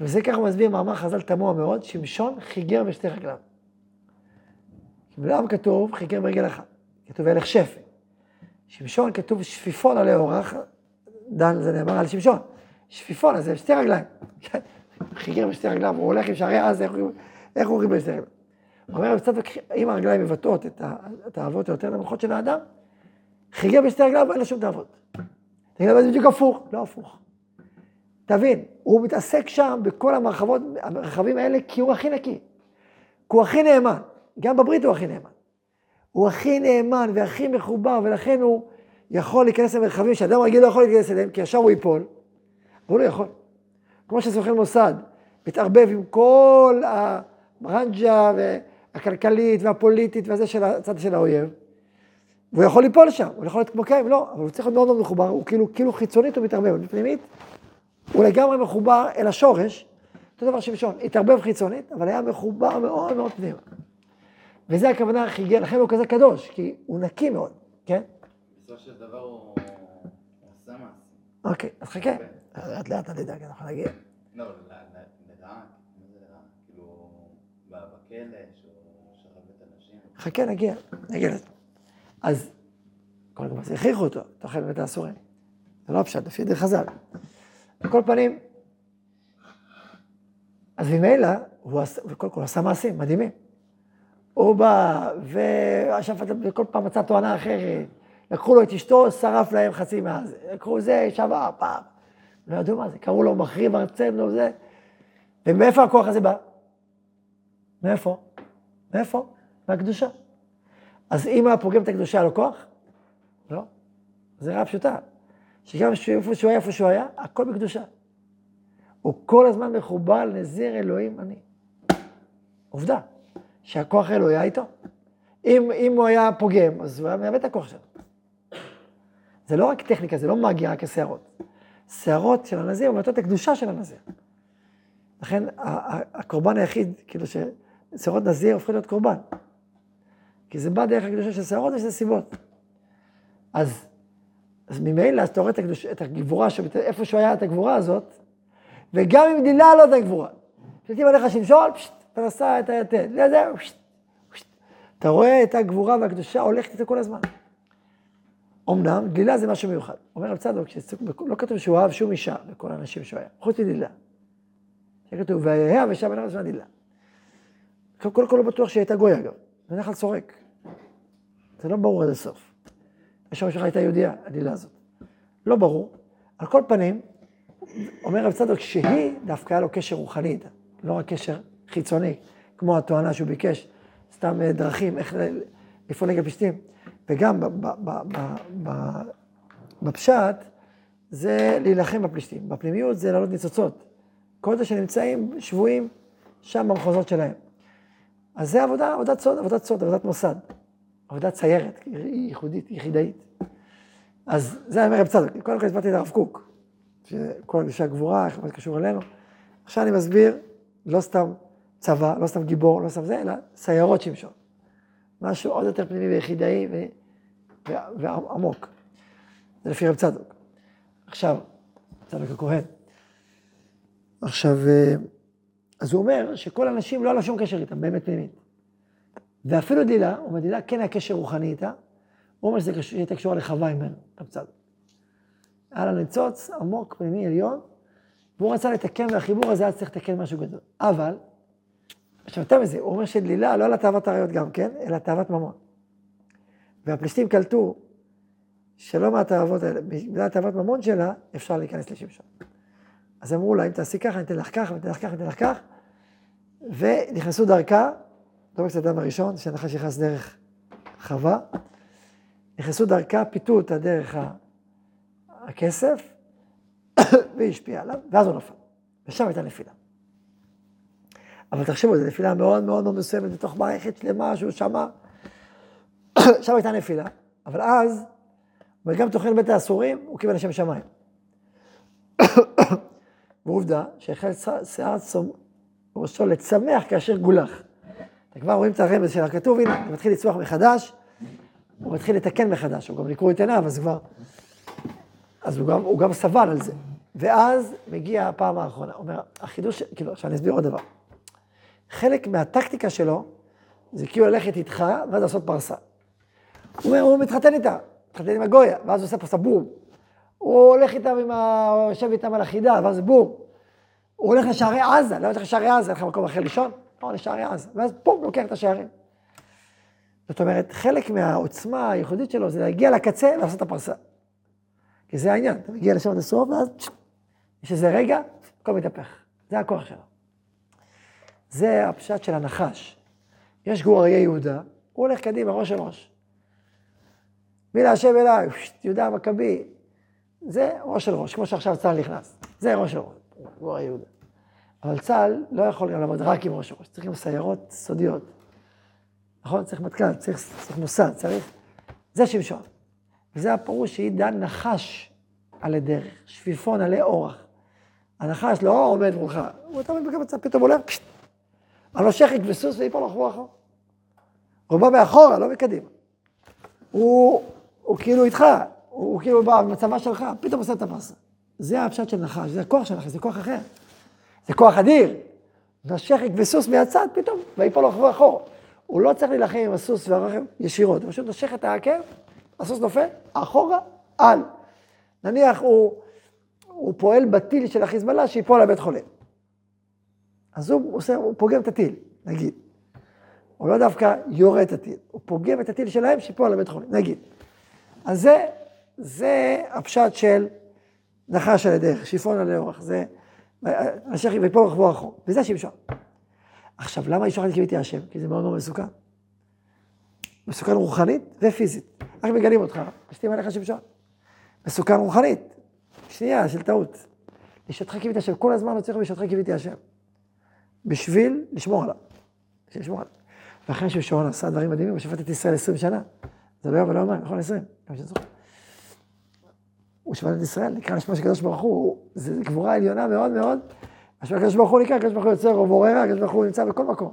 וזה ככה הוא מסביר מאמר חז"ל תמוה מאוד, שמשון חיגר בשתי רגליו. ולמה כתוב חיגר ברגל אחת? כתוב הלך שפל. שמשון כתוב שפיפון עלי אורח, דן זה נאמר על שמשון. שפיפון, אז זה שתי רגליים. חיגר בשתי רגליו, הוא הולך עם שערי עזה, איך הוא- חיגר בשתי רגליו? הוא אומר, אם הרגליים מבטאות את ה- את האהבות היותר נמוכות של האדם, חיגר בשתי רגליו, אין לו שום תאוות. תגיד, אבל זה בדיוק הפוך. לא הפוך. תבין, הוא מתעסק שם בכל המרחבות, המרחבים האלה, כי הוא הכי נקי. כי הוא הכי נאמן. גם בברית הוא הכי נאמן. הוא הכי נאמן והכי מחובר, ולכן הוא יכול להיכנס למרחבים שאדם רגיל לא יכול להיכנס אליהם, כי ישר הוא ייפול, והוא לא יכול. כמו שסוכן מוסד מתערבב עם כל הברנג'ה והכלכלית והפוליטית והזה של הצד של האויב, והוא יכול ליפול שם, הוא יכול להיות כמו קיים, לא, אבל הוא צריך להיות מאוד מאוד מחובר, הוא כאילו, כאילו חיצונית הוא מתערבב, אבל פנימית הוא לגמרי מחובר אל השורש, אותו דבר שמשון, התערבב חיצונית, אבל היה מחובר מאוד מאוד פנימה. וזה הכוונה חיגר, לכן הוא כזה קדוש, כי הוא נקי מאוד, כן? בסופו של דבר הוא מעשה. אוקיי, אז חכה, לאט לאט אל תדאג, אנחנו נגיע. לא, ל- ל- לרעה, מה זה לרעה? כאילו, בכלא, שהוא שרב את הנשים. חכה, נגיע, נגיע לזה. אז, קודם כל, זה הכריחו אותו, תאכל בבית האסורים. זה לא הפשט, לפי דרך חז"ל. על כל פנים, אז ממילא, הוא עשה, וקודם כל עשה מעשים מדהימים. הוא בא, והשפט, וכל פעם מצא תואנה אחרת. לקחו לו את אשתו, שרף להם חצי מהזה. לקחו זה, שבר, פעם. לא ידעו מה זה, קראו לו מחריב ארצנו, זה. ומאיפה הכוח הזה בא? מאיפה? מאיפה? מהקדושה. אז אם היה פוגם את הקדושה, היה לו כוח? לא. זה רעה פשוטה. שגם איפה שהוא היה, איפה שהוא היה, הכל בקדושה. הוא כל הזמן מחובר לנזיר אלוהים אני. עובדה, שהכוח האלוהי היה איתו. אם, אם הוא היה פוגם, אז הוא היה מאבד את הכוח שלו. זה לא רק טכניקה, זה לא מגיע רק השערות. שערות של הנזיר מבטאות את הקדושה של הנזיר. לכן הקורבן היחיד, כאילו ששערות נזיר הופכות להיות קורבן. כי זה בא דרך הקדושה של שערות ויש לזה סיבות. אז, אז ממילא, אז אתה רואה את, הקדוש, את הגבורה, שבת- איפה שהוא היה את הגבורה הזאת, וגם אם דילה לא את הגבורה. כשתים עליך שמשון, פשט, פרסה את היתד, לזה, פשט, פשט. אתה רואה את הגבורה והקדושה הולכת איתו כל הזמן. אמנם, דלילה זה משהו מיוחד. אומר רב צדוק, לא כתוב שהוא אהב שום אישה בכל האנשים שהוא היה, חוץ מדלילה. שכתוב, ויהיה ושב בן ארץ דלילה. קודם כל לא בטוח שהיא הייתה גויה גם, בדרך כלל סורק. זה לא ברור עד הסוף. שם שלך הייתה יהודייה, הדלילה הזאת. לא ברור. על כל פנים, אומר רב צדוק שהיא דווקא היה לו קשר רוחני לא רק קשר חיצוני, כמו התואנה שהוא ביקש, סתם אה, דרכים, איך לפעול נגד פלישתים. וגם בפשט, זה להילחם בפלישתים. בפנימיות זה להעלות ניצוצות. כל זה שנמצאים שבויים שם במחוזות שלהם. אז זה עבודה, עבודת סוד, עבודת סוד, עבודת מוסד. עבודת ציירת, היא ייחודית, יחידאית. אז זה אומר רב צדוק. קודם כל הסברתי לרב קוק, שכל אנשי הגבורה, איך זה קשור אלינו. עכשיו אני מסביר, לא סתם צבא, לא סתם גיבור, לא סתם זה, אלא סיירות שמשון. משהו עוד יותר פנימי ויחידאי ו... ו... ועמוק. זה לפי רב צדוק. עכשיו, צדוק הכהן. עכשיו, אה, אז הוא אומר שכל האנשים לא היה לו שום קשר איתם, באמת פנימית. ואפילו דילה, הוא אומר, דילה כן היה קשר רוחני איתה, הוא אומר שזה הייתה קשורה לחווה ממנו, צדוק. היה לה ניצוץ עמוק, פנימי, עליון, והוא רצה לתקן, והחיבור הזה היה צריך לתקן משהו גדול. אבל, עכשיו יותר מזה, הוא אומר שדלילה לא על תאוות עריות גם כן, אלא תאוות ממון. והפלישתים קלטו שלא מהתאוות האלה, בגלל תאוות ממון שלה, אפשר להיכנס לשמשון. אז אמרו לה, אם תעשי ככה, אני אתן לך ככה, ואתן לך ככה, ואתן לך כך, ונכנסו דרכה, לא רק את האדם הראשון, שהנחש נכנס דרך חווה, נכנסו דרכה, פיתו אותה דרך הכסף, והיא השפיעה עליו, ואז הוא נפל. ושם הייתה נפילה. אבל תחשבו, זו נפילה מאוד מאוד מאוד מסוימת בתוך מערכת שלמה שהוא שמע. שם הייתה נפילה, אבל אז, וגם תוכן בית האסורים, הוא קיבל לשם שמיים. ועובדה שהחל שיער ראשו לצמח כאשר גולח. אתם כבר רואים את הרמז של הכתוב, הנה, הוא מתחיל לצמוח מחדש, הוא מתחיל לתקן מחדש, הוא גם נקרו את עיניו, אז כבר... אז הוא גם, הוא גם סבל על זה. ואז מגיעה הפעם האחרונה. הוא אומר, החידוש, כאילו, עכשיו אני אסביר עוד דבר. חלק מהטקטיקה שלו, זה כאילו ללכת איתך, ואז לעשות פרסה. הוא אומר, הוא מתחתן איתה, מתחתן עם הגויה, ואז הוא עושה פרסה בום. הוא הולך איתם, עם ה... הוא יושב איתם על החידה, ואז בום. הוא הולך לשערי עזה, לא הולך לשערי עזה, אין לך מקום אחר לישון? לא, לשערי עזה. ואז בום, לוקח את השערים. זאת אומרת, חלק מהעוצמה הייחודית שלו זה להגיע לקצה ולעשות את הפרסה. כי זה העניין, אתה מגיע לשם עד הסוף, ואז יש איזה רגע, הכל מתהפך. זה הכוח שלו. זה הפשט של הנחש. יש גור אריה יהודה, הוא הולך קדימה, ראש של ראש. מי להשם אליי, יהודה המכבי. זה ראש של ראש, כמו שעכשיו צה"ל נכנס. זה ראש של ראש, גור אריה יהודה. אבל צה"ל לא יכול גם לעבוד רק עם ראש של ראש, צריכים סיירות סודיות. נכון? צריך מטכ"ל, צריך, צריך מוסד, צריך... זה שמשון. וזה הפירוש שהיא דן נחש על הדרך, שפיפון עלי אורח. הנחש לא עומד מולך, הוא אתה עומד בקמצה, פתאום הולך, פשט. הנושך יקבסוס ויפול אחורה אחורה. הוא בא מאחורה, לא מקדימה. הוא, הוא כאילו איתך, הוא, הוא כאילו בא במצבה שלך, פתאום עושה את הפרסה. זה הפשט של נחש, זה הכוח של נחש, זה כוח אחר. זה כוח אדיר. נושך יקבסוס מהצד, פתאום, ויפול אחורה אחורה. הוא לא צריך להילחם עם הסוס והרכב ישירות, הוא פשוט נושך את העקב, הסוס נופל, אחורה, על. נניח הוא, הוא פועל בטיל של החיזבאללה שיפול לבית חולים. אז הוא, עושה, הוא פוגם את הטיל, נגיד. הוא לא דווקא יורה את הטיל, הוא פוגם את הטיל שלהם שיפול לבית חולים, נגיד. אז זה, זה הפשט של נחש על הדרך, שיפון על האורך, זה אשר ויפול רחבו אחור, וזה שמשון. עכשיו, למה אישור חלקי ביתי השם? כי זה מאוד מאוד מסוכן. מסוכן רוחנית ופיזית. רק מגלים אותך, משתים עליך שמשון. מסוכן רוחנית. שנייה, של טעות. לשתך קיוויתי השם, כל הזמן הוא צריך לשתך קיוויתי השם. בשביל לשמור עליו. בשביל לשמור עליו. ואחרי שמשון עשה דברים מדהימים, הוא שפט את ישראל 20 שנה. זה לא יום ולא יומיים, נכון? 20, כמו שאני זוכר. הוא שפט את ישראל, נקרא לשמו של הקדוש ברוך הוא, זו גבורה עליונה מאוד מאוד. השם הקדוש ברוך הוא נקרא, הקדוש ברוך הוא יוצר ובורר, הקדוש ברוך הוא נמצא בכל מקום.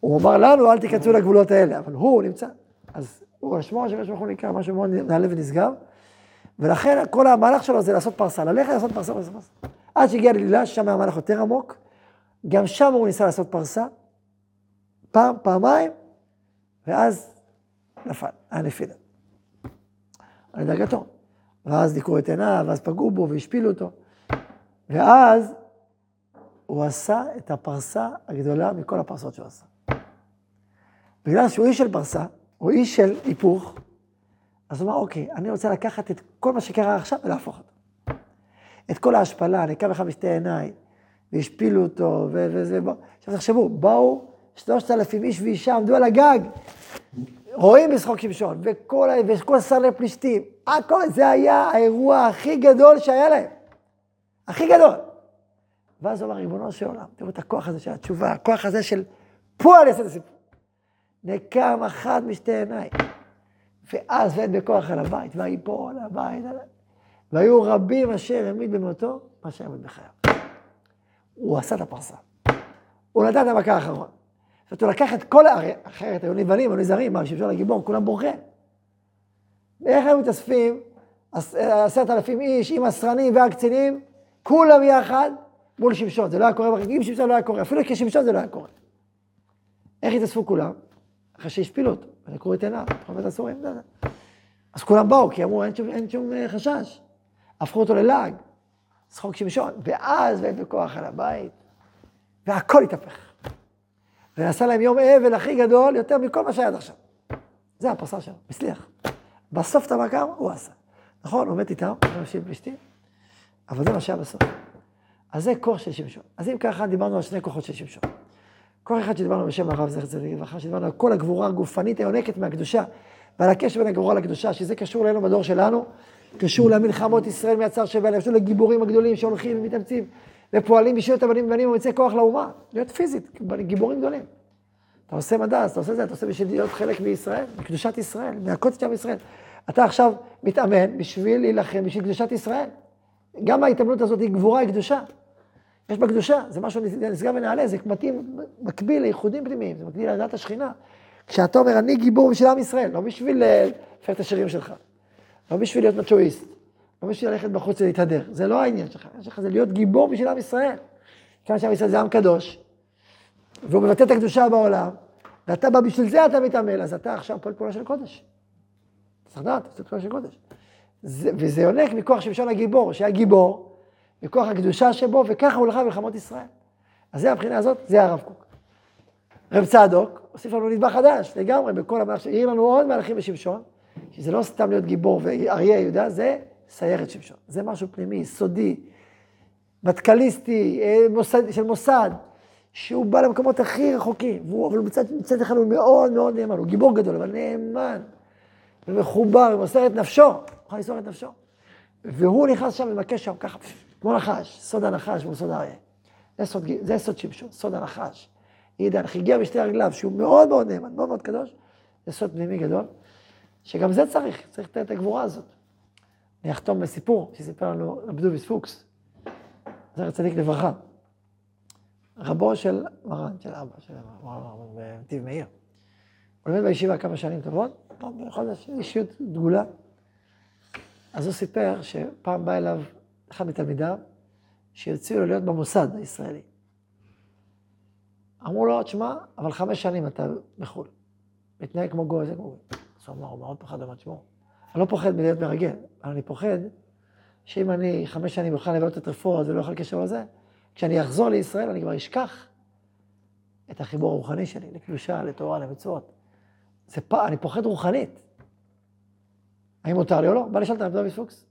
הוא אמר לנו, אל תיכנסו לגבולות האלה, אבל הוא נמצא. אז הוא השמו, שהקדוש ברוך הוא נקרא, משהו מאוד נעלה ונשגב. ולכן כל המהלך שלו זה לעשות פרסה, ללכת לעשות פרסה, לעשות פרסה. עד שהגיע ללילה, ששם היה מהלך יותר עמוק, גם שם הוא ניסה לעשות פרסה, פעם, פעמיים, ואז נפל, היה נפילה. על דרגתו. ואז דיכאו את עיניו, ואז פגעו בו והשפילו אותו. ואז הוא עשה את הפרסה הגדולה מכל הפרסות שהוא עשה. בגלל שהוא איש של פרסה, הוא איש של היפוך, אז הוא אמר, אוקיי, אני רוצה לקחת את כל מה שקרה עכשיו ולהפוך אותו. את כל ההשפלה, אני קם לך בשתי עיניי, והשפילו אותו, וזה. עכשיו תחשבו, באו שלושת אלפים איש ואישה, עמדו על הגג, רואים בשחוק שמשון, וכל, וכל סרני פלישתים, הכל, זה היה האירוע הכי גדול שהיה להם. הכי גדול. ואז הוא אמר, ריבונו של עולם, תראו את הכוח הזה של התשובה, הכוח הזה של פועל יעשה את הסיפור. נקם אחת משתי עיניים. ואז ואין בכוח על הבית, ויפול הבית, והיו רבים אשר העמיד במותו, מה שהעמיד בחייו. הוא עשה את הפרסה. הוא נתן את המכה האחרון. זאת הוא לקח את כל, הרי אחרת היו נבלים, היו נזהרים, מה, שמשון הגיבור, כולם בורחים. ואיך היו מתאספים עש- עשרת אלפים איש עם הסרנים והקצינים, כולם יחד מול שמשון. זה לא היה קורה, בחיים, אם שמשון לא היה קורה, אפילו כשמשון זה לא היה קורה. איך התאספו כולם? אחרי שהשפילו אותו, ונקרו את עיניו, חומת הסורים. אז כולם באו, כי אמרו, אין שום, אין שום אה, חשש. הפכו אותו ללעג, צחוק שמשון, ואז ואין בכוח על הבית, והכל התהפך. ונעשה להם יום אבל הכי גדול, יותר מכל מה שהיה עד עכשיו. זה הפרסה שלו, הצליח. בסוף את המכה הוא עשה. נכון, הוא מת איתם, משיב פלישתים, אבל זה מה שהיה בסוף. אז זה כוח של שמשון. אז אם ככה, דיברנו על שני כוחות של שמשון. כוח אחד שדיברנו בשם הרב זכר צדיק לברכה, שדיברנו על כל הגבורה הגופנית היונקת מהקדושה, ועל הקשר בין הגבורה לקדושה, שזה קשור אלינו בדור שלנו, קשור למלחמות ישראל מהצער שבהם, קשור לגיבורים הגדולים שהולכים ומתאמצים, ופועלים בשביל את הבנים ובנים ומצא כוח לאומה, להיות פיזית, גיבורים גדולים. אתה עושה מדע, אתה עושה זה, אתה עושה בשביל להיות חלק מישראל, מקדושת ישראל, מהקודש עם ישראל. אתה עכשיו מתאמן בשביל להילחם, בשביל קדושת ישראל. גם ההתאמנות הזאת היא גבורה, היא קדושה. יש בה קדושה, זה משהו נשגב ונעלה, זה מתאים, מקביל לייחודים פנימיים, זה מקביל להדעת השכינה. כשאתה אומר, אני גיבור בשביל עם ישראל, לא בשביל לפרק את השירים שלך, לא בשביל להיות מצ'ואיסט, לא בשביל ללכת בחוץ ולהתהדר, זה לא העניין שלך, העניין שלך זה להיות גיבור בשביל עם ישראל. כיוון שעם ישראל זה עם קדוש, והוא מבטא את הקדושה בעולם, ואתה בא בשביל זה אתה מתעמל, אז אתה עכשיו פועל פעולה של קודש. צריך לדעת, עושה פעולה של קודש. זה, וזה יונק מכוח שמשון הגיבור, שהיה גיבור, מכוח הקדושה שבו, וככה הוא לחם מלחמות ישראל. אז זה הבחינה הזאת, זה הרב קוק. רב צדוק הוסיף לנו נדבך חדש, לגמרי, בכל המהלך, העיר לנו עוד מהלכים בשמשון, שזה לא סתם להיות גיבור ואריה יהודה, זה סיירת שמשון. זה משהו פנימי, סודי, מטכליסטי, אה, מוסד, של מוסד, שהוא בא למקומות הכי רחוקים, והוא, אבל מצד, מצד אחד הוא מאוד מאוד נאמן, הוא גיבור גדול, אבל נאמן, ומחובר, ומוסר את נפשו, מוכן למסור את נפשו. והוא נכנס שם ומבקש שם ככה, כמו נחש, סוד הנחש והוא סוד האריה. זה סוד, זה סוד שמשון, סוד הנחש. עידן, הגיע בשתי רגליו, שהוא מאוד מאוד נאמן, מאוד מאוד קדוש, זה סוד פנימי גדול, שגם זה צריך, צריך את הגבורה הזאת. אני אחתום בסיפור שסיפר לנו רב דוביס פוקס, זכר צדיק לברכה. רבו של מרן, של אבא, של מרן בנתיב מאיר. הוא לומד בישיבה כמה שנים טובות, בחודש, אישיות דגולה. אז הוא סיפר שפעם בא אליו אחד מתלמידיו, שהציעו לו להיות במוסד הישראלי. אמרו לו, תשמע, אבל חמש שנים אתה בחו"ל. מתנהג כמו גוי, זה כמו גוי. אז הוא אמר, הוא מאוד פחד, אמר, תשמעו, אני לא פוחד מלהיות מרגל, אבל אני פוחד שאם אני חמש שנים אוכל לבלות את רפואות ולא אוכל קשר לזה, כשאני אחזור לישראל אני כבר אשכח את החיבור הרוחני שלי, לקדושה, לתורה, למצוות. זה פ... אני פוחד רוחנית. האם מותר לי או לא? בא לשאול את הרב דוד פוקס.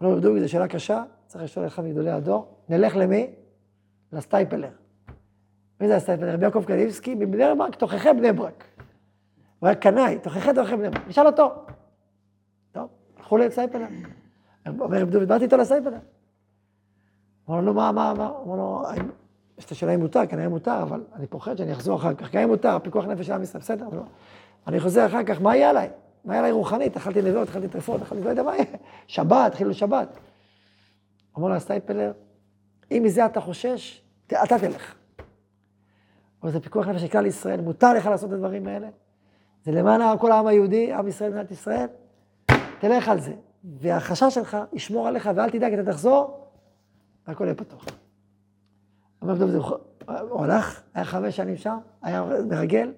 לא, דוד, זו שאלה קשה, צריך לשאול אחד מגדולי הדור. נלך למי? לסטייפלר. מי זה הסטייפלר? רבי יעקב קנייבסקי מבני ברק, תוככי בני ברק. הוא היה קנאי, תוככי תוככי בני ברק. נשאל אותו. טוב, הלכו לסטייפלר. אומר רב דוד, באתי איתו לסטייפלר. אמר לו, מה, מה, מה? אמר לו, יש את השאלה אם מותר, כנראה מותר, אבל אני פוחד שאני אחזור אחר כך. גם אם מותר, פיקוח נפש של עם ישראל, בסדר, אבל אני חוזר אחר כך, מה יהיה עליי? מה יהיה עליי רוחנית? אכלתי נביאות, אכלתי טרפות, אכלתי, לא יודע מה יהיה. שבת, חילול שבת. אמר לו הסטייפלר, אם מזה אתה חושש, אתה תלך. אבל זה פיקוח נפש של כלל ישראל, מותר לך לעשות את הדברים האלה. זה למען כל העם היהודי, עם ישראל, מדינת ישראל. תלך על זה. והחשש שלך ישמור עליך, ואל תדאג, אתה תחזור, והכל יהיה פתוח. אומר דוד, הוא הלך, היה חמש שנים שם, היה מרגל,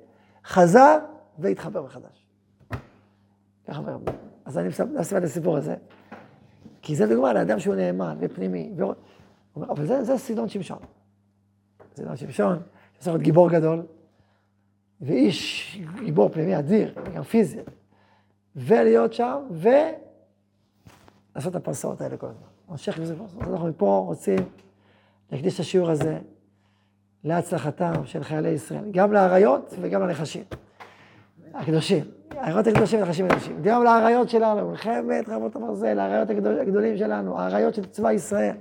חזר והתחבר מחדש. ככה אומר. אז אני מספר את הסיפור הזה, כי זה דוגמה לאדם שהוא נאמן ופנימי. אבל זה, זה סגנון שמשון. סגנון שמשון, שצריך להיות גיבור גדול, ואיש גיבור פנימי אדיר, גם פיזי, ולהיות שם, ולעשות את הפרסאות האלה כל הזמן. המשך עם זה, אנחנו מפה רוצים להקדיש את השיעור הזה להצלחתם של חיילי ישראל, גם לאריות וגם לנחשים, הקדושים. האריות הקדושים ונחשים הקדושים. גם לאריות שלנו, מלחמת רבות הברזל, האריות הגדולים שלנו, האריות של צבא ישראל.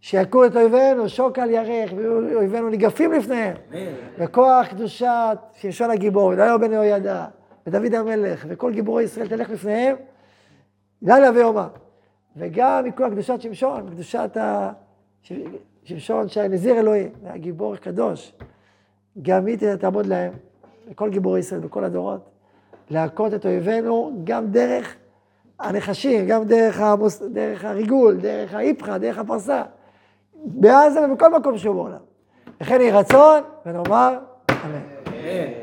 שיכו את אויבינו, שוק על ירך, ואויבינו ניגפים לפניהם. וכוח קדושת שמשון הגיבור, ודליהו בן יהוידע, ודוד המלך, וכל גיבורי ישראל תלך לפניהם, לילה ויומם. וגם מכוח קדושת שמשון, קדושת ה... שמשון שהיה נזיר אלוהים, היה גיבור קדוש. גם היא תעמוד להם, לכל גיבורי ישראל בכל הדורות, להכות את אויבינו גם דרך הנחשים, גם דרך, המוס... דרך הריגול, דרך האיפכא, דרך הפרסה, בעזה ובכל מקום שהוא בעולם. לכן יהי רצון, ונאמר אמן.